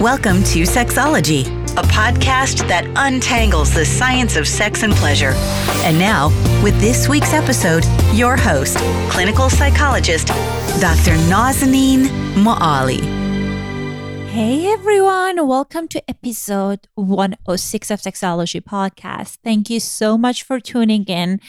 Welcome to Sexology, a podcast that untangles the science of sex and pleasure. And now, with this week's episode, your host, clinical psychologist, Dr. Nazanin Moali. Hey everyone, welcome to episode 106 of Sexology Podcast. Thank you so much for tuning in.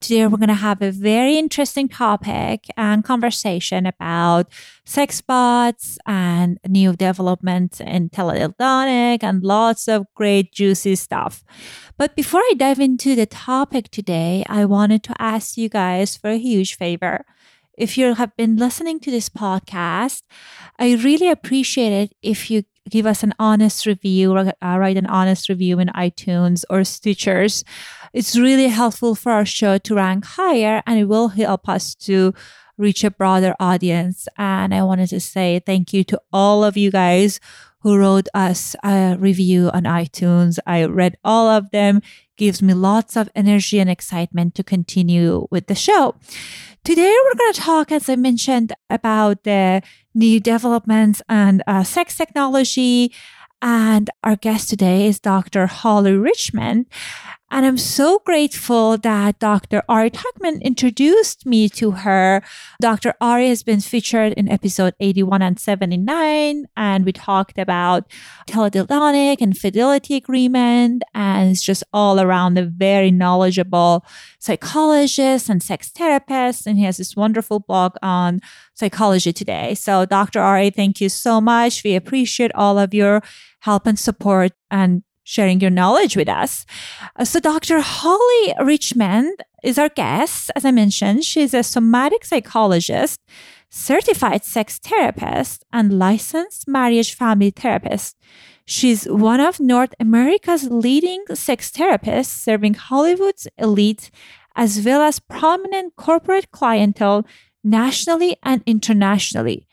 Today, we're going to have a very interesting topic and conversation about sex bots and new developments in teledildonic and lots of great, juicy stuff. But before I dive into the topic today, I wanted to ask you guys for a huge favor. If you have been listening to this podcast, I really appreciate it if you give us an honest review, uh, write an honest review in iTunes or Stitchers. It's really helpful for our show to rank higher and it will help us to reach a broader audience. And I wanted to say thank you to all of you guys who wrote us a review on iTunes. I read all of them. Gives me lots of energy and excitement to continue with the show. Today, we're going to talk, as I mentioned, about the new developments and uh, sex technology. And our guest today is Dr. Holly Richmond. And I'm so grateful that Dr. Ari Tuckman introduced me to her. Dr. Ari has been featured in episode 81 and 79, and we talked about teledildonic and fidelity agreement, and it's just all around a very knowledgeable psychologist and sex therapist. And he has this wonderful blog on psychology today. So, Dr. Ari, thank you so much. We appreciate all of your help and support and sharing your knowledge with us. Uh, so, Dr. Holly Richmond is our guest. As I mentioned, she's a somatic psychologist, certified sex therapist, and licensed marriage family therapist. She's one of North America's leading sex therapists, serving Hollywood's elite as well as prominent corporate clientele nationally and internationally.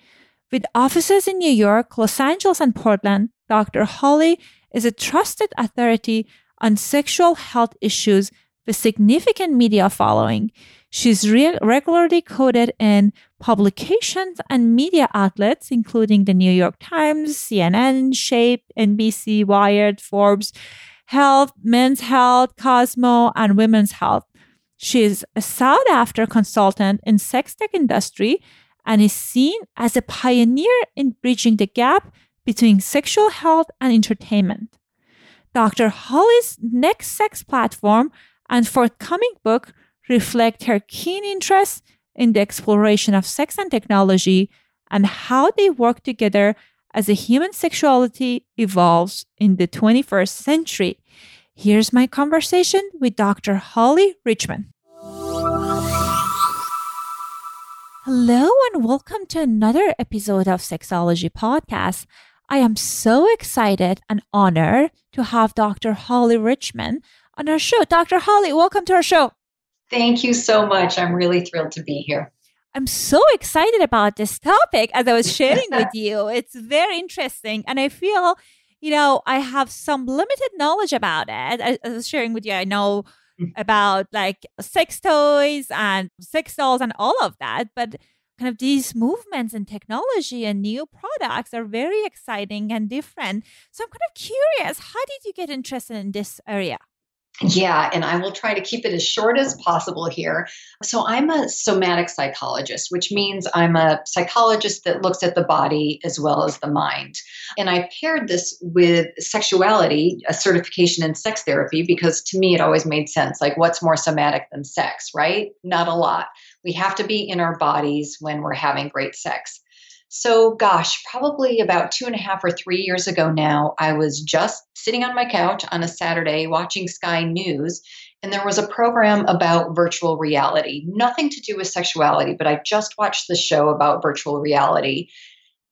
With offices in New York, Los Angeles, and Portland, Dr. Holly is a trusted authority on sexual health issues with significant media following. She's re- regularly quoted in publications and media outlets, including the New York Times, CNN, Shape, NBC, Wired, Forbes, Health, Men's Health, Cosmo, and Women's Health. She is a sought after consultant in sex tech industry and is seen as a pioneer in bridging the gap between sexual health and entertainment. Dr. Holly's next sex platform and forthcoming book reflect her keen interest in the exploration of sex and technology and how they work together as a human sexuality evolves in the 21st century. Here's my conversation with Dr. Holly Richmond. Hello and welcome to another episode of Sexology Podcast. I am so excited and honored to have Dr. Holly Richmond on our show. Dr. Holly, welcome to our show. Thank you so much. I'm really thrilled to be here. I'm so excited about this topic as I was sharing with you. It's very interesting. And I feel, you know, I have some limited knowledge about it. I, I was sharing with you, I know mm. about like sex toys and sex dolls and all of that. But kind of these movements in technology and new products are very exciting and different. So I'm kind of curious, how did you get interested in this area? Yeah, and I will try to keep it as short as possible here. So, I'm a somatic psychologist, which means I'm a psychologist that looks at the body as well as the mind. And I paired this with sexuality, a certification in sex therapy, because to me it always made sense. Like, what's more somatic than sex, right? Not a lot. We have to be in our bodies when we're having great sex. So, gosh, probably about two and a half or three years ago now, I was just sitting on my couch on a Saturday watching Sky News, and there was a program about virtual reality. Nothing to do with sexuality, but I just watched the show about virtual reality.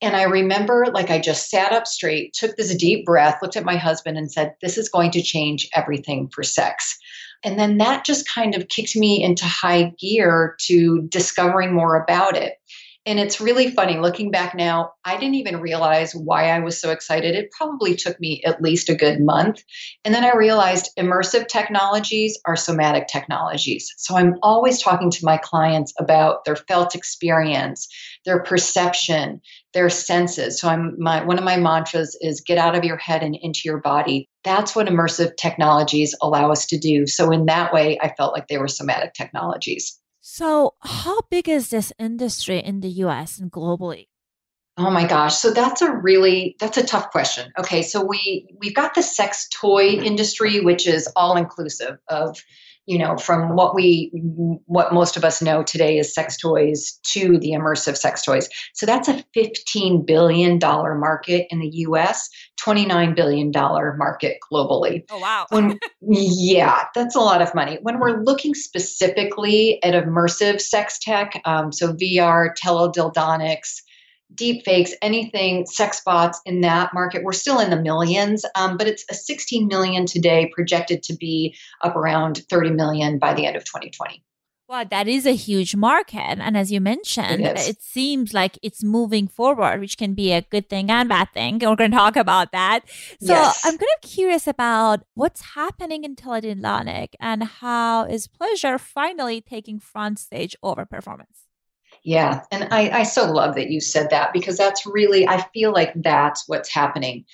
And I remember, like, I just sat up straight, took this deep breath, looked at my husband, and said, This is going to change everything for sex. And then that just kind of kicked me into high gear to discovering more about it. And it's really funny looking back now, I didn't even realize why I was so excited. It probably took me at least a good month. And then I realized immersive technologies are somatic technologies. So I'm always talking to my clients about their felt experience, their perception, their senses. So I'm my one of my mantras is get out of your head and into your body. That's what immersive technologies allow us to do. So in that way, I felt like they were somatic technologies. So, how big is this industry in the US and globally? Oh my gosh. So that's a really that's a tough question. Okay, so we we've got the sex toy industry which is all inclusive of you know from what we what most of us know today is sex toys to the immersive sex toys. So that's a 15 billion dollar market in the US 29 billion dollar market globally. Oh wow. When, yeah that's a lot of money. When we're looking specifically at immersive sex tech um, so VR teledildonics deep fakes, anything, sex bots in that market, we're still in the millions, um, but it's a 16 million today, projected to be up around 30 million by the end of 2020. Wow, that is a huge market. And as you mentioned, it, it, seems like it's moving forward, which can be a good thing and bad thing. And We're going to talk about that. So yes. I'm kind of curious about what's happening in teledildonic and how is pleasure finally taking front stage over performance? Yeah. And I, I so love that you said that because that's really, I feel like that's what's happening.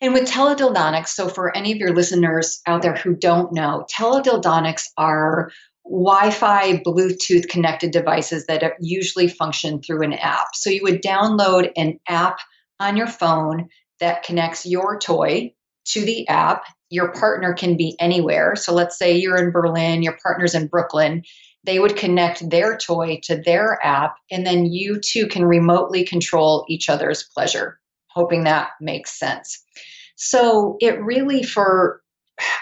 And with teledildonics, so for any of your listeners out there who don't know, teledildonics are Wi Fi, Bluetooth connected devices that usually function through an app. So you would download an app on your phone that connects your toy to the app. Your partner can be anywhere. So let's say you're in Berlin, your partner's in Brooklyn they would connect their toy to their app, and then you two can remotely control each other's pleasure. Hoping that makes sense. So it really, for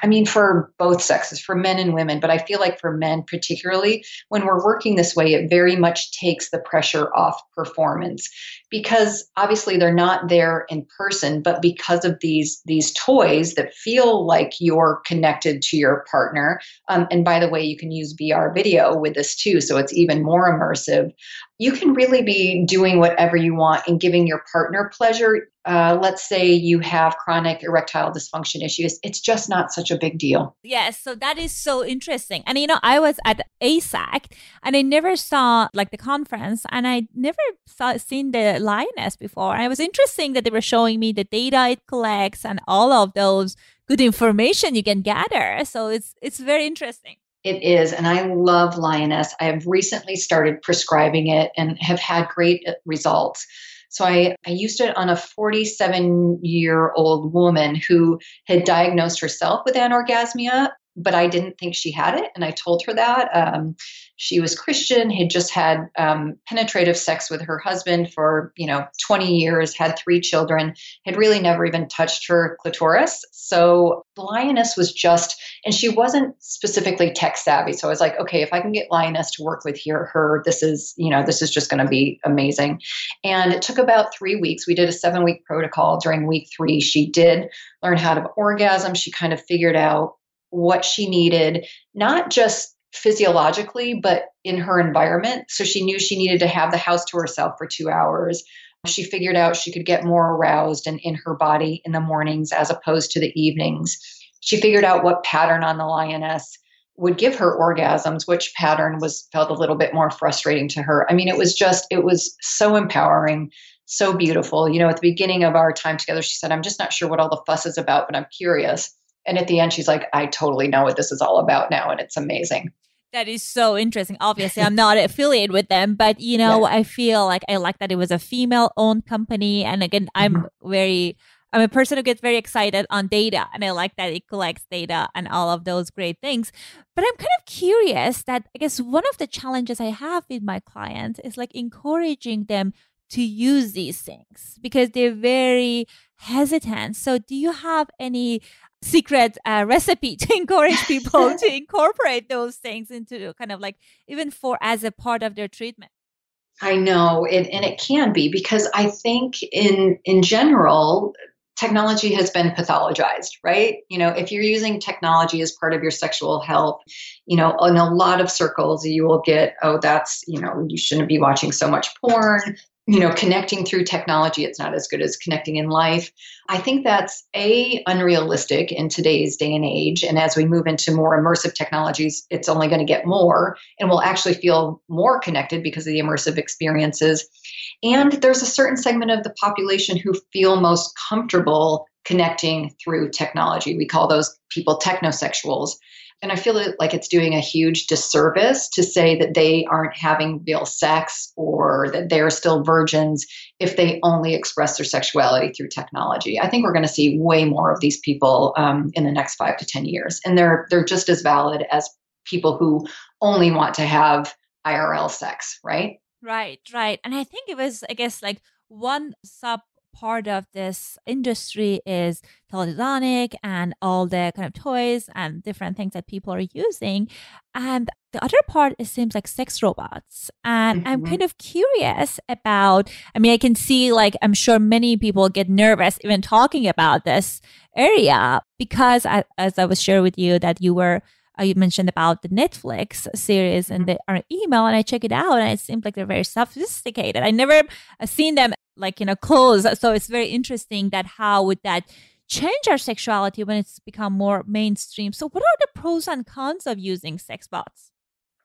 I mean, for both sexes, for men and women, but I feel like for men particularly, when we're working this way, it very much takes the pressure off performance because obviously they're not there in person, but because of these these toys that feel like you're connected to your partner. Um, and by the way, you can use VR video with this too, so it's even more immersive. You can really be doing whatever you want and giving your partner pleasure uh, let's say you have chronic erectile dysfunction issues, it's just not such a big deal. Yes, so that is so interesting. And you know, I was at AASECT and I never saw like the conference and I never saw seen the lioness before. And it was interesting that they were showing me the data it collects and all of those good information you can gather. So it's it's very interesting. It is, and I love Lioness. I have recently started prescribing it and have had great uh, results. So I, I used it on a 47 year old woman who had diagnosed herself with anorgasmia but I didn't think she had it. And I told her that. Um, she was Christian, had just had um, penetrative sex with her husband for, you know, 20 years, had three children, had really never even touched her clitoris. So Lioness was just, and she wasn't specifically tech savvy. So I was like, okay, if I can get Lioness to work with here, her, this is, you know, this is just going to be amazing. And it took about three weeks. We did a seven week protocol. During week three, she did learn how to orgasm. She kind of figured out what she needed, not just physiologically, but in her environment. So she knew she needed to have the house to herself for two hours. She figured out she could get more aroused and in her body in the mornings as opposed to the evenings. She figured out what pattern on the lioness would give her orgasms, which pattern was felt a little bit more frustrating to her. I mean, it was just, it was so empowering, so beautiful. You know, at the beginning of our time together, she said, I'm just not sure what all the fuss is about, but I'm curious. And at the end, she's like, I totally know what this is all about now. And it's amazing. That is so interesting. Obviously, I'm not affiliated with them, but you know, yeah. I feel like I like that it was a female owned company. And again, I'm mm-hmm. very, I'm a person who gets very excited on data and I like that it collects data and all of those great things. But I'm kind of curious that I guess one of the challenges I have with my clients is like encouraging them to use these things because they're very hesitant. So, do you have any secret uh, recipe to encourage people to incorporate those things into kind of like even for as a part of their treatment i know it, and it can be because i think in in general technology has been pathologized, right? You know, if you're using technology as part of your sexual health, you know, in a lot of circles, you will get, oh, that's, you know, you shouldn't be watching so much porn you know connecting through technology it's not as good as connecting in life. I think that's a unrealistic in today's day and age and as we move into more immersive technologies it's only going to get more and we'll actually feel more connected because of the immersive experiences. And there's a certain segment of the population who feel most comfortable connecting through technology. We call those people technosexuals and I feel like it's doing a huge disservice to say that they aren't having real sex or that they're still virgins if they only express their sexuality through technology. I think we're going to see way more of these people um, in the next five to 10 years. And they're, they're just as valid as people who only want to have IRL sex, right? Right, right. And I think it was, I guess, like one sub part of this industry is teledildonic and all the kind of toys and different things that people are using. And the other part it seems like sex robots. And mm-hmm. I'm kind of curious about, I mean, I can see like, I'm sure many people get nervous even talking about this area because I, as I was sharing with you that you were uh, you mentioned about the Netflix series and mm-hmm. the email, and I check it out, and it seems like they're very sophisticated. I never uh, seen them like you know clothes so it's very interesting that how would that change our sexuality when it's become more mainstream so what are the pros and cons of using sex bots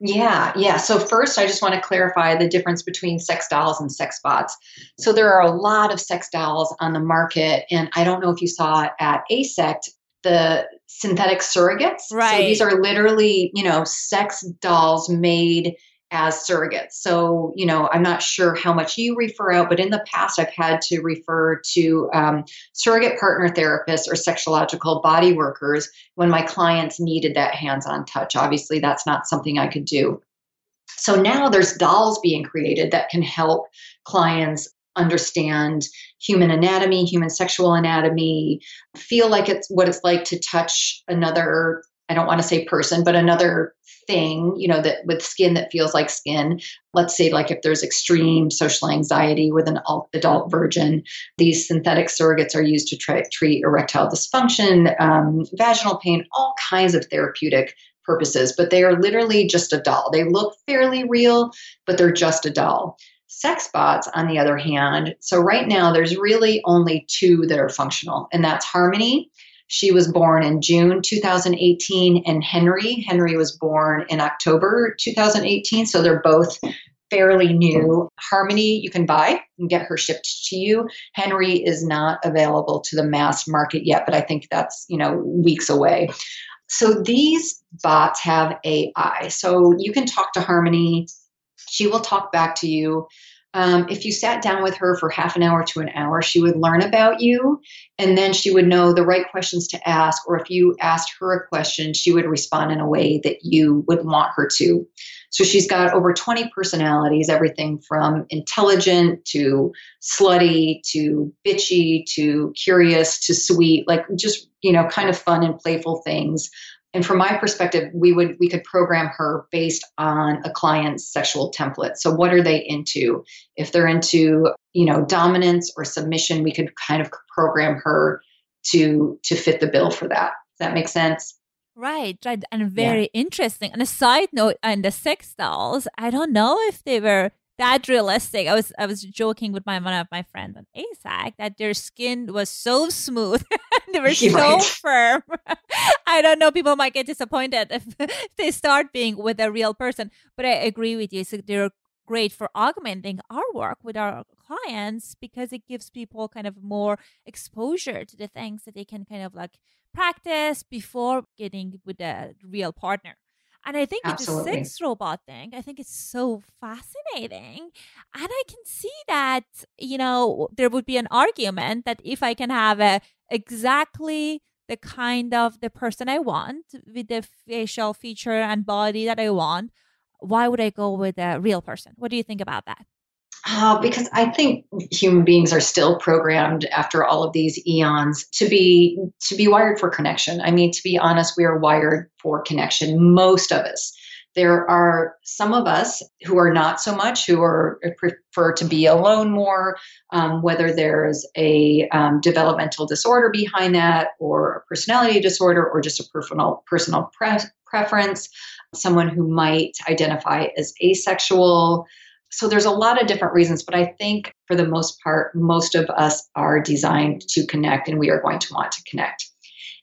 yeah, yeah. So, first, I just want to clarify the difference between sex dolls and sex bots. So, there are a lot of sex dolls on the market, and I don't know if you saw at AASECT the synthetic surrogates. Right. So, these are literally, you know, sex dolls made as surrogates. So, you know, I'm not sure how much you refer out, but in the past, I've had to refer to um, surrogate partner therapists or sexological body workers when my clients needed that hands on touch. Obviously, that's not something I could do. So now there's dolls being created that can help clients understand human anatomy, human sexual anatomy, feel like it's what it's like to touch another I don't want to say person, but another thing, you know, that with skin that feels like skin. Let's say, like if there's extreme social anxiety with an adult virgin, these synthetic surrogates are used to try, treat erectile dysfunction, um, vaginal pain, all kinds of therapeutic purposes, but they are literally just a doll. They look fairly real, but they're just a doll. Sex bots, on the other hand, so right now there's really only two that are functional, and that's Harmony she was born in June 2018, and Henry, Henry was born in October 2018. So they're both fairly new. Harmony, you can buy and get her shipped to you. Henry is not available to the mass market yet, but I think that's, you know, weeks away. So these bots have AI. So you can talk to Harmony. She will talk back to you. Um, if you sat down with her for half an hour to an hour, she would learn about you and then she would know the right questions to ask. Or if you asked her a question, she would respond in a way that you would want her to. So she's got over 20 personalities, everything from intelligent to slutty to bitchy to curious to sweet, like just, you know, kind of fun and playful things and from my perspective we would we could program her based on a client's sexual template so what are they into if they're into you know dominance or submission we could kind of program her to to fit the bill for that does that make sense Right, right, and very yeah. interesting. And a side note, on the sex dolls, I don't know if they were that realistic. I was I was joking with my one of my friends on AASECT that their skin was so smooth, they were so right. firm. I don't know. People might get disappointed if, if they start being with a real person, but I agree with you. So they're great for augmenting our work with our clients because it gives people kind of more exposure to the things that they can kind of like practice before getting with a real partner. And I think Absolutely. the sex robot thing, I think it's so fascinating. And I can see that, you know, there would be an argument that if I can have a exactly the kind of the person I want with the facial feature and body that I want, why would I go with a real person? What do you think about that? Uh, because I think human beings are still programmed after all of these eons to be to be wired for connection. I mean, to be honest, we are wired for connection. Most of us. There are some of us who are not so much, who are prefer to be alone more, um, whether there's a um, developmental disorder behind that, or a personality disorder, or just a personal personal pre- preference. Someone who might identify as asexual. So there's a lot of different reasons, but I think for the most part, most of us are designed to connect, and we are going to want to connect.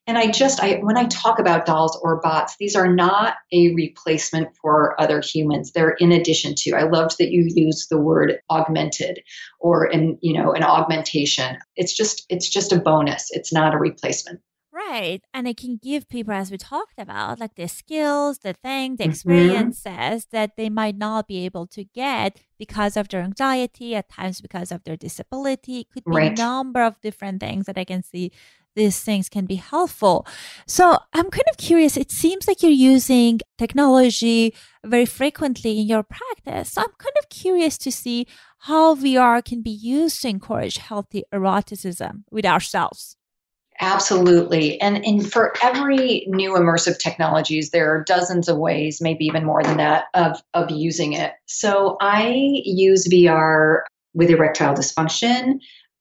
And I just, I when I talk about dolls or bots, these are not a replacement for other humans. They're in addition to. I loved that you used the word augmented or in, you know, an augmentation. It's just, it's just a bonus. It's not a replacement. Right. And it can give people, as we talked about, like the skills, the thing, the mm-hmm. experiences mm-hmm. that they might not be able to get because of their anxiety, at times because of their disability. It could be right. a number of different things that I can see these things can be helpful. So I'm kind of curious. It seems like you're using technology very frequently in your practice. So I'm kind of curious to see how VR can be used to encourage healthy eroticism with ourselves. Absolutely. And, and for every new immersive technologies, there are dozens of ways, maybe even more than that, of, of using it. So I use VR with erectile dysfunction.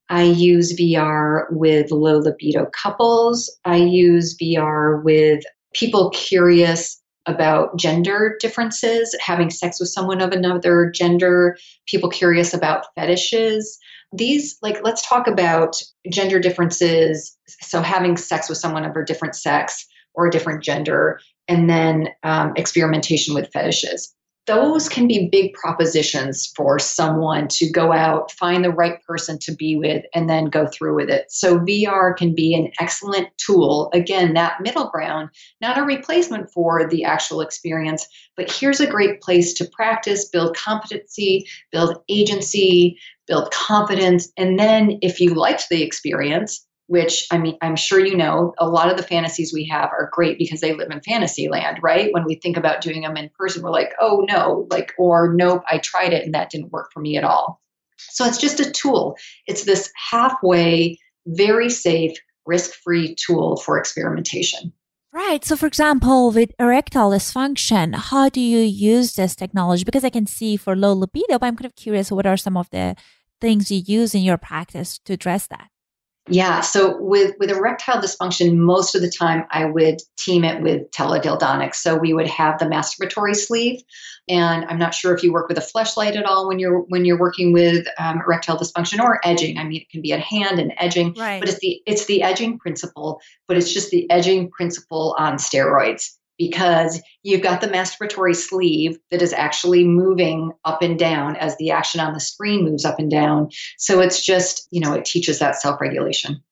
I use VR with low libido couples. I use VR with people curious about gender differences, having sex with someone of another gender, people curious about fetishes. These, like, let's talk about gender differences. So, having sex with someone of a different sex or a different gender, and then um, experimentation with fetishes those can be big propositions for someone to go out, find the right person to be with, and then go through with it. So, VR can be an excellent tool. Again, that middle ground, not a replacement for the actual experience, but here's a great place to practice, build competency, build agency, build confidence. And then, if you liked the experience, which I mean, I'm sure you know, a lot of the fantasies we have are great because they live in fantasy land, right? When we think about doing them in person, we're like, oh no, like, or nope, I tried it and that didn't work for me at all. So it's just a tool. It's this halfway, very safe, risk free tool for experimentation. Right. So, for example, with erectile dysfunction, how do you use this technology? Because I can see for low libido, but I'm kind of curious what are some of the things you use in your practice to address that? Yeah. So with with erectile dysfunction, most of the time I would team it with teledildonics. So we would have the masturbatory sleeve, and I'm not sure if you work with a Fleshlight at all when you're when you're working with um, erectile dysfunction or edging. I mean, it can be at hand and edging, right. but it's the it's the edging principle, but it's just the edging principle on steroids because you've got the masturbatory sleeve that is actually moving up and down as the action on the screen moves up and down. So it's just, you know, it teaches that self regulation.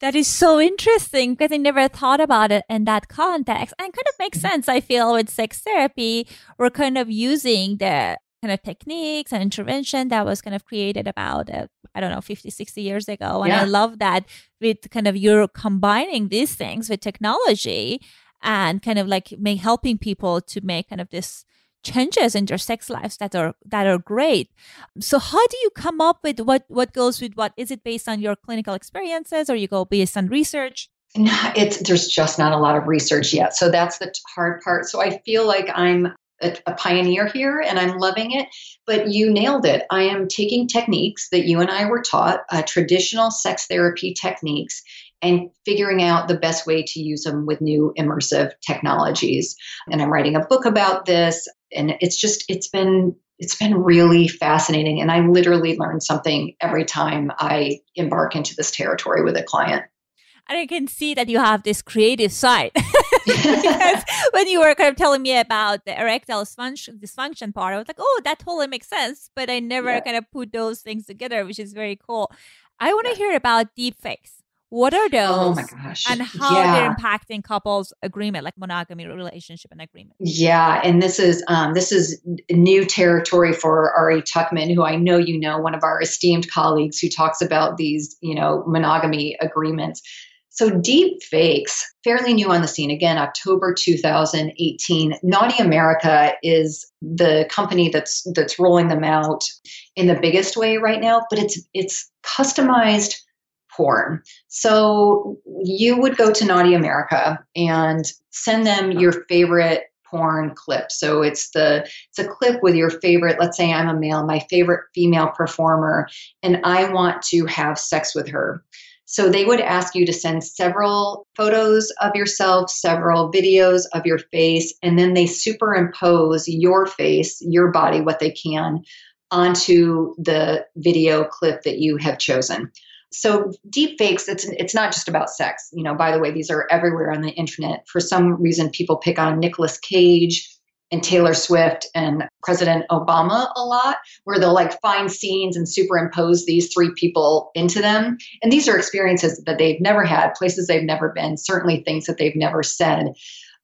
That is so interesting because I never thought about it in that context. And kind of makes mm-hmm. sense, I feel, with sex therapy. We're kind of using the kind of techniques and intervention that was kind of created about uh, i don't know 50 60 years ago and yeah. i love that with kind of you're combining these things with technology and kind of like make, helping people to make kind of this changes in their sex lives that are that are great so how do you come up with what what goes with what is it based on your clinical experiences or you go based on research no, it's there's just not a lot of research yet so that's the hard part so i feel like i'm a, a, pioneer here and I'm loving it. But you nailed it. I am taking techniques that you and I were taught, uh, traditional sex therapy techniques, and figuring out the best way to use them with new immersive technologies. And I'm writing a book about this and it's just it's been it's been really fascinating and I literally learn something every time I embark into this territory with a client. And I can see that you have this creative side. because when you were kind of telling me about the erectile dysfunction, dysfunction part, I was like, oh, that totally makes sense. But I never yeah. kind of put those things together, which is very cool. I want to yeah. hear about deep fakes. What are those? Oh my gosh. And how yeah. they're impacting couples agreement, like monogamy relationship and agreement. Yeah. And this is um, this is new territory for Ari Tuckman, who I know you know, one of our esteemed colleagues who talks about these, you know, monogamy agreements. So deep fakes, fairly new on the scene. Again, October 2018. Naughty America is the company that's that's rolling them out in the biggest way right now, but it's it's customized porn. So you would go to Naughty America and send them your favorite porn clip. So it's the it's a clip with your favorite, let's say I'm a male, my favorite female performer, and I want to have sex with her. So they would ask you to send several photos of yourself, several videos of your face, and then they superimpose your face, your body, what they can, onto the video clip that you have chosen. So deep fakes, it's it's not just about sex. You know, by the way, these are everywhere on the internet. For some reason, people pick on Nicolas Cage and Taylor Swift and President Obama a lot, where they'll like find scenes and superimpose these three people into them. And these are experiences that they've never had, places they've never been, certainly things that they've never said.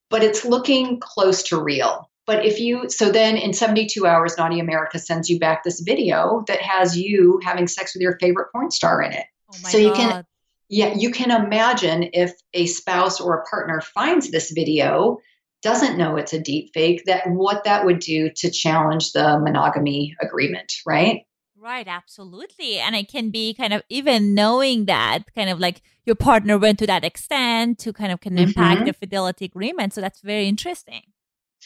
But it's looking close to real. But if you, so then in 72 hours, Naughty America sends you back this video that has you having sex with your favorite porn star in it. Oh so you God. can, yeah, you can imagine if a spouse or a partner finds this video, doesn't know it's a deep fake, that what that would do to challenge the monogamy agreement, right? Right, absolutely. And it can be kind of even knowing that kind of like your partner went to that extent to kind of can impact Mhm. the fidelity agreement. So that's very interesting.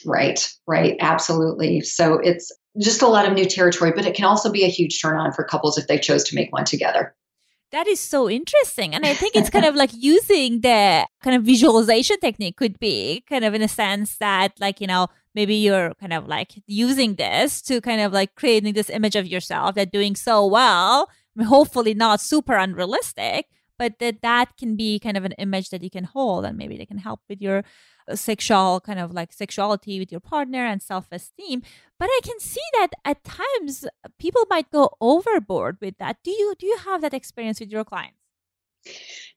Right, right, absolutely. So it's just a lot of new territory, but it can also be a huge turn on for couples if they chose to make one together. That is so interesting. And I think it's kind of like using the kind of visualization technique could be kind of in a sense that like, you know, maybe you're kind of like using this to kind of like creating this image of yourself that doing so well, hopefully not super unrealistic, but that that can be kind of an image that you can hold and maybe they can help with your sexual kind of like sexuality with your partner and self-esteem but i can see that at times people might go overboard with that. Do you do you have that experience with your clients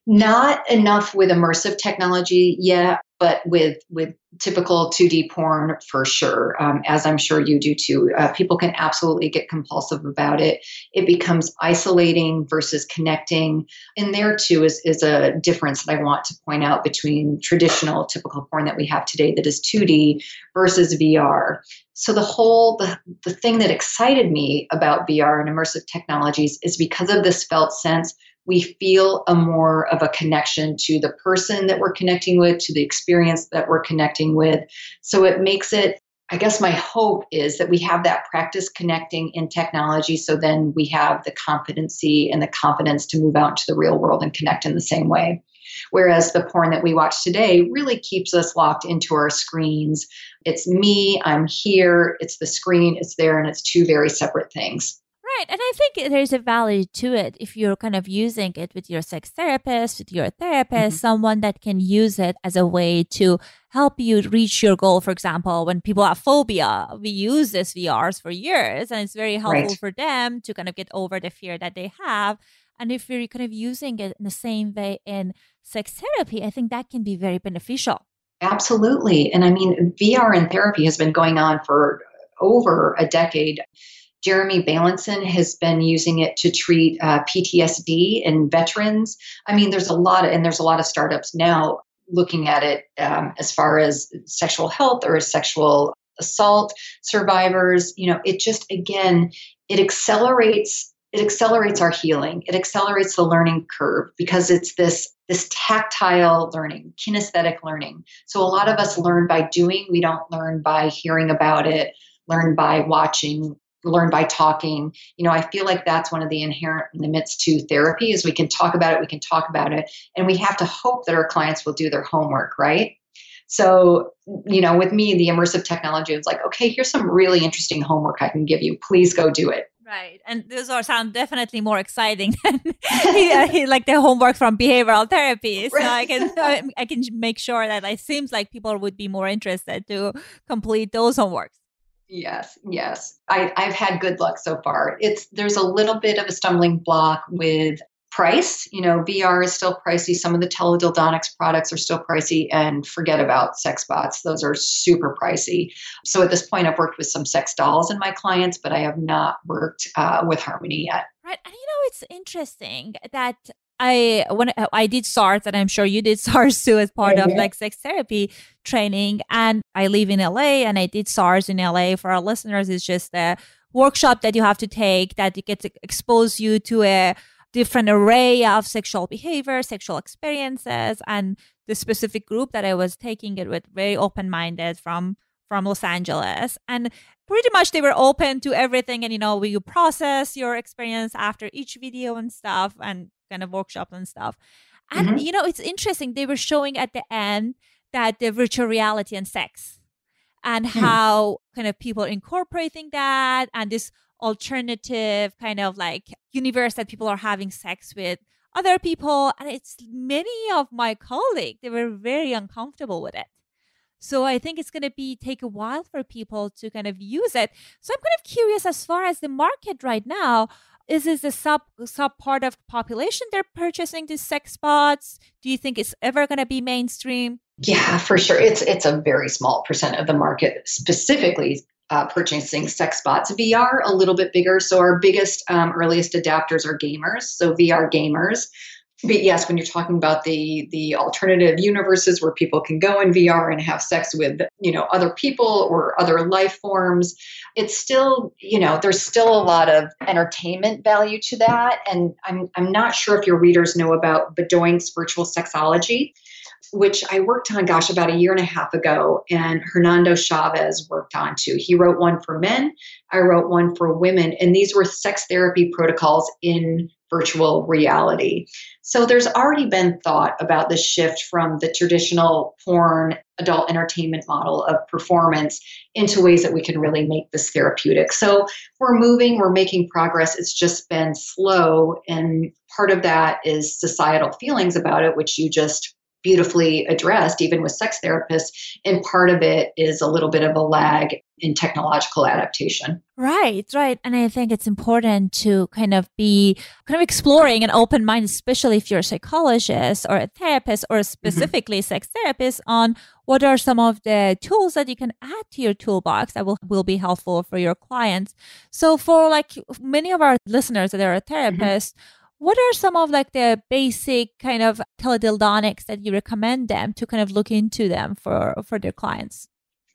Not enough with immersive technology yet, but with with typical 2D porn for sure. Um, as I'm sure you do too. Uh, people can absolutely get compulsive about it. It becomes isolating versus connecting. And there too is is a difference that I want to point out between traditional typical porn that we have today that is 2D versus VR. So the whole the, the thing that excited me about VR and immersive technologies is because of this felt sense we feel a more of a connection to the person that we're connecting with, to the experience that we're connecting with. So it makes it, I guess my hope is that we have that practice connecting in technology so then we have the competency and the confidence to move out into the real world and connect in the same way. Whereas the porn that we watch today really keeps us locked into our screens. It's me, I'm here, it's the screen, it's there, and it's two very separate things. Right. And I think there's a value to it if you're kind of using it with your sex therapist, with your therapist, Mhm. someone that can use it as a way to help you reach your goal. For example, when people have phobia, we use this VRs for years and it's very helpful Right. for them to kind of get over the fear that they have. And if you're kind of using it in the same way in sex therapy, I think that can be very beneficial. Absolutely. And I mean, VR in therapy has been going on for over a decade. Jeremy Bailenson has been using it to treat uh, PTSD in veterans. I mean, there's a lot of, and there's a lot of startups now looking at it um, as far as sexual health or sexual assault survivors. You know, it just again, it accelerates it accelerates our healing. It accelerates the learning curve because it's this this tactile learning, kinesthetic learning. So a lot of us learn by doing. We don't learn by hearing about it. Learn by watching. Learn by talking. You know, I feel like that's one of the inherent limits to therapy is we can talk about it, we can talk about it, and we have to hope that our clients will do their homework, right? So, you know, with me, the immersive technology was like, okay, here's some really interesting homework I can give you. Please go do it. Right, and those are sound definitely more exciting than like the homework from behavioral therapy. So I can I can make sure that it seems like people would be more interested to complete those homeworks. Yes, yes. I, I've had good luck so far. It's there's a little bit of a stumbling block with price. You know, VR is still pricey. Some of the teledildonics products are still pricey, and forget about sex bots; those are super pricey. So at this point, I've worked with some sex dolls in my clients, but I have not worked uh, with Harmony yet. Right, and you know it's interesting that I when I- did SARS, and I'm sure you did SARS too as part of Mhm. like sex therapy training. And I live in LA, and I did SARS in LA. For our listeners, it's just a workshop that you have to take that it gets expose you to a different array of sexual behavior, sexual experiences, and the specific group that I was taking it with very open minded from from Los Angeles. And pretty much they were open to everything. And, you know, we process your experience after each video and stuff and kind of workshop and stuff. And, mm-hmm. you know, it's interesting. They were showing at the end that the virtual reality and sex and mm-hmm. how kind of people are incorporating that and this alternative kind of like universe that people are having sex with other people and it's many of my colleagues they were very uncomfortable with it so i think it's going to be take a while for people to kind of use it so i'm kind of curious as far as the market right now is this a sub sub part of population they're purchasing these sex bots do you think it's ever going to be mainstream yeah for sure it's it's a very small percent of the market specifically uh, purchasing sex bots. VR a little bit bigger. So our biggest, um, earliest adapters are gamers. So VR gamers. But yes, when you're talking about the the alternative universes where people can go in VR and have sex with you know other people or other life forms, it's still you know there's still a lot of entertainment value to that. And I'm I'm not sure if your readers know about BaDoink's virtual sexology which I worked on, gosh, about a year and a half ago, and Hernando Chaves worked on too. He wrote one for men, I wrote one for women, and these were sex therapy protocols in virtual reality. So there's already been thought about the shift from the traditional porn adult entertainment model of performance into ways that we can really make this therapeutic. So we're moving, we're making progress. It's just been slow. And part of that is societal feelings about it, which you just beautifully addressed, even with sex therapists. And part of it is a little bit of a lag in technological adaptation. Right, right. And I think it's important to kind of be kind of exploring an open mind, especially if you're a psychologist or a therapist or mm-hmm. specifically mm-hmm. sex therapist on what are some of the tools that you can add to your toolbox that will, will be helpful for your clients. So for like many of our listeners that are a therapist, mm-hmm what are some of like the basic kind of teledildonics that you recommend them to kind of look into them for for their clients?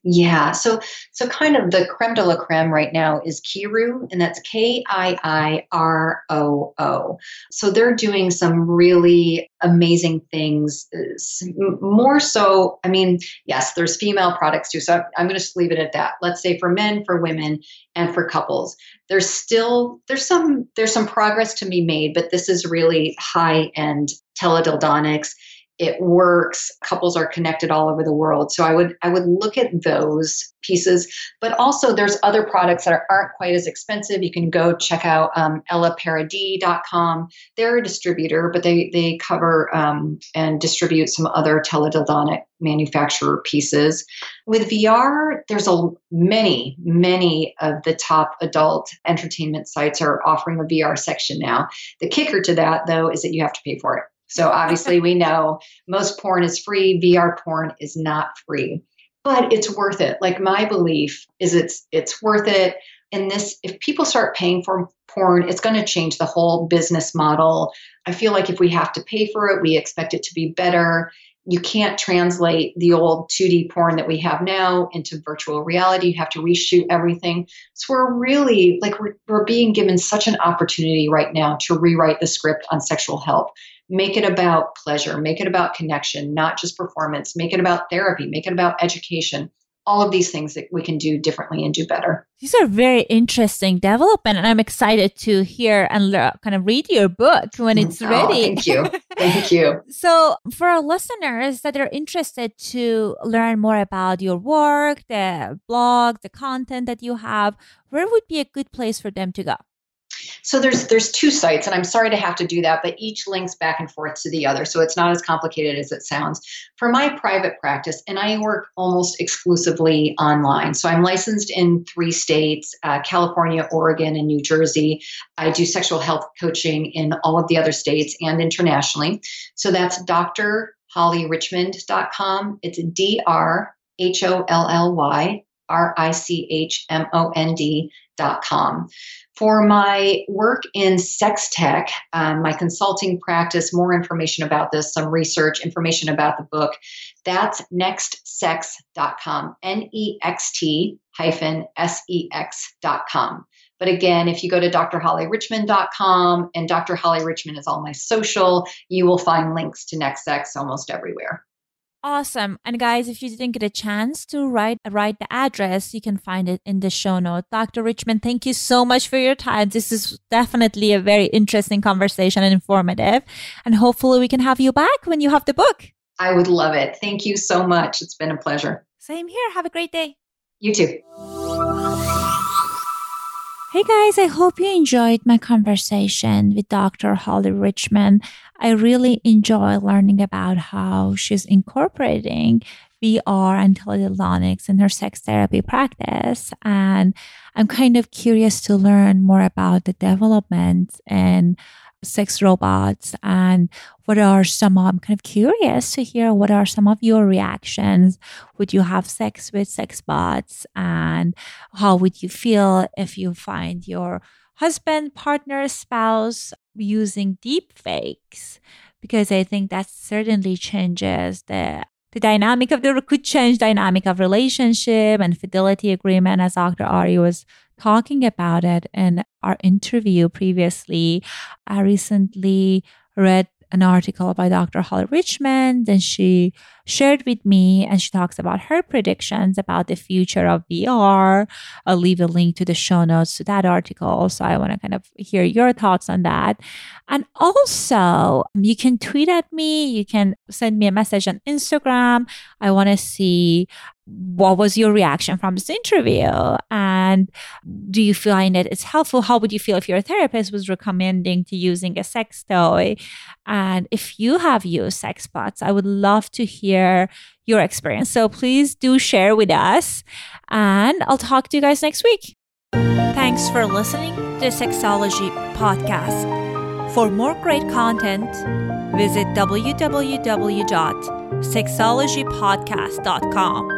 Yeah, so so kind of the creme de la creme right now is Kiiroo, and that's K I I R O O. So they're doing some really amazing things. Uh, more so, I mean, yes, there's female products too. So I'm, I'm going to just leave it at that. Let's say for men, for women, and for couples, there's still there's some there's some progress to be made, but this is really high end teledildonics it works couples are connected all over the world. So i would i would look at those pieces but also there's other products that are, not quite as expensive. You can go check out um, ellaparadis.com they're a distributor but they they cover um, and distribute some other teledildonic manufacturer pieces. With vr there's a many many of the top adult entertainment sites are offering a vr section now. The kicker to that though is that you have to pay for it so obviously, we know most porn is free, VR porn is not free. But it's worth it. Like my belief is it's it's worth it. And this if people start paying for porn, it's going to change the whole business model. I feel like if we have to pay for it, we expect it to be better. You can't translate the old 2D porn that we have now into virtual reality. You have to reshoot everything. So we're really like we're, we're being given such an opportunity right now to rewrite the script on sexual health make it about pleasure, make it about connection, not just performance, make it about therapy, make it about education. All of these things that we can do differently and do better. These are very interesting development, and I'm excited to hear and kind of read your book when mm-hmm. it's oh, ready. Thank you, thank you. so, for our listeners that are interested to learn more about your work, the blog, the content that you have, where would be a good place for them to go? So there's there's two sites, and I'm sorry to have to do that, but each links back and forth to the other, so it's not as complicated as it sounds. For my private practice, and I work almost exclusively online, so I'm licensed in three states: uh, California, Oregon, and New Jersey. I do sexual health coaching in all of the other states and internationally. So that's Dr. drhollyrichmond.com. It's D R H O L L Y R I C H M O N D com. For my work in sex tech, um, my consulting practice, more information about this, some research, information about the book, that's nextsex.com, N E X T hyphen S E X.com. But again, if you go to drhollyrichmond.com and Dr. Holly Richmond is all my social, you will find links to NextSex almost everywhere. Awesome. And guys, if you didn't get a chance to write write the address, you can find it in the show note. Dr. Richman, thank you so much for your time. This is definitely a very interesting conversation and informative. And hopefully we can have you back when you have the book. I would love it. Thank you so much. It's been a pleasure. Same here. Have a great day. You too. Hey guys, I hope you enjoyed my conversation with Dr. Holly Richman. I really enjoy learning about how she's incorporating VR and teledildonics in her sex therapy practice. And I'm kind of curious to learn more about the development and sex robots and what are some i'm kind of curious to hear what are some of your reactions. Would you have sex with sex bots? And how would you feel if you find your husband partner spouse using deep fakes because i think that certainly changes the the dynamic of the could change dynamic of relationship and fidelity agreement as dr ari was talking about it in our interview previously. I recently read an article by Dr. Holly Richmond, Then she shared with me and she talks about her predictions about the future of VR. I'll leave a link to the show notes to that article. So I want to kind of hear your thoughts on that. And also, you can tweet at me, you can send me a message on Instagram. I want to see what was your reaction from this interview? And do you find it it's helpful? How would you feel if your therapist was recommending to using a sex toy? And if you have used sex bots i would love to hear your experience. So please do share with us and i'll talk to you guys next week. Thanks for listening to sexology podcast. For more great content visit www.sexologypodcast.com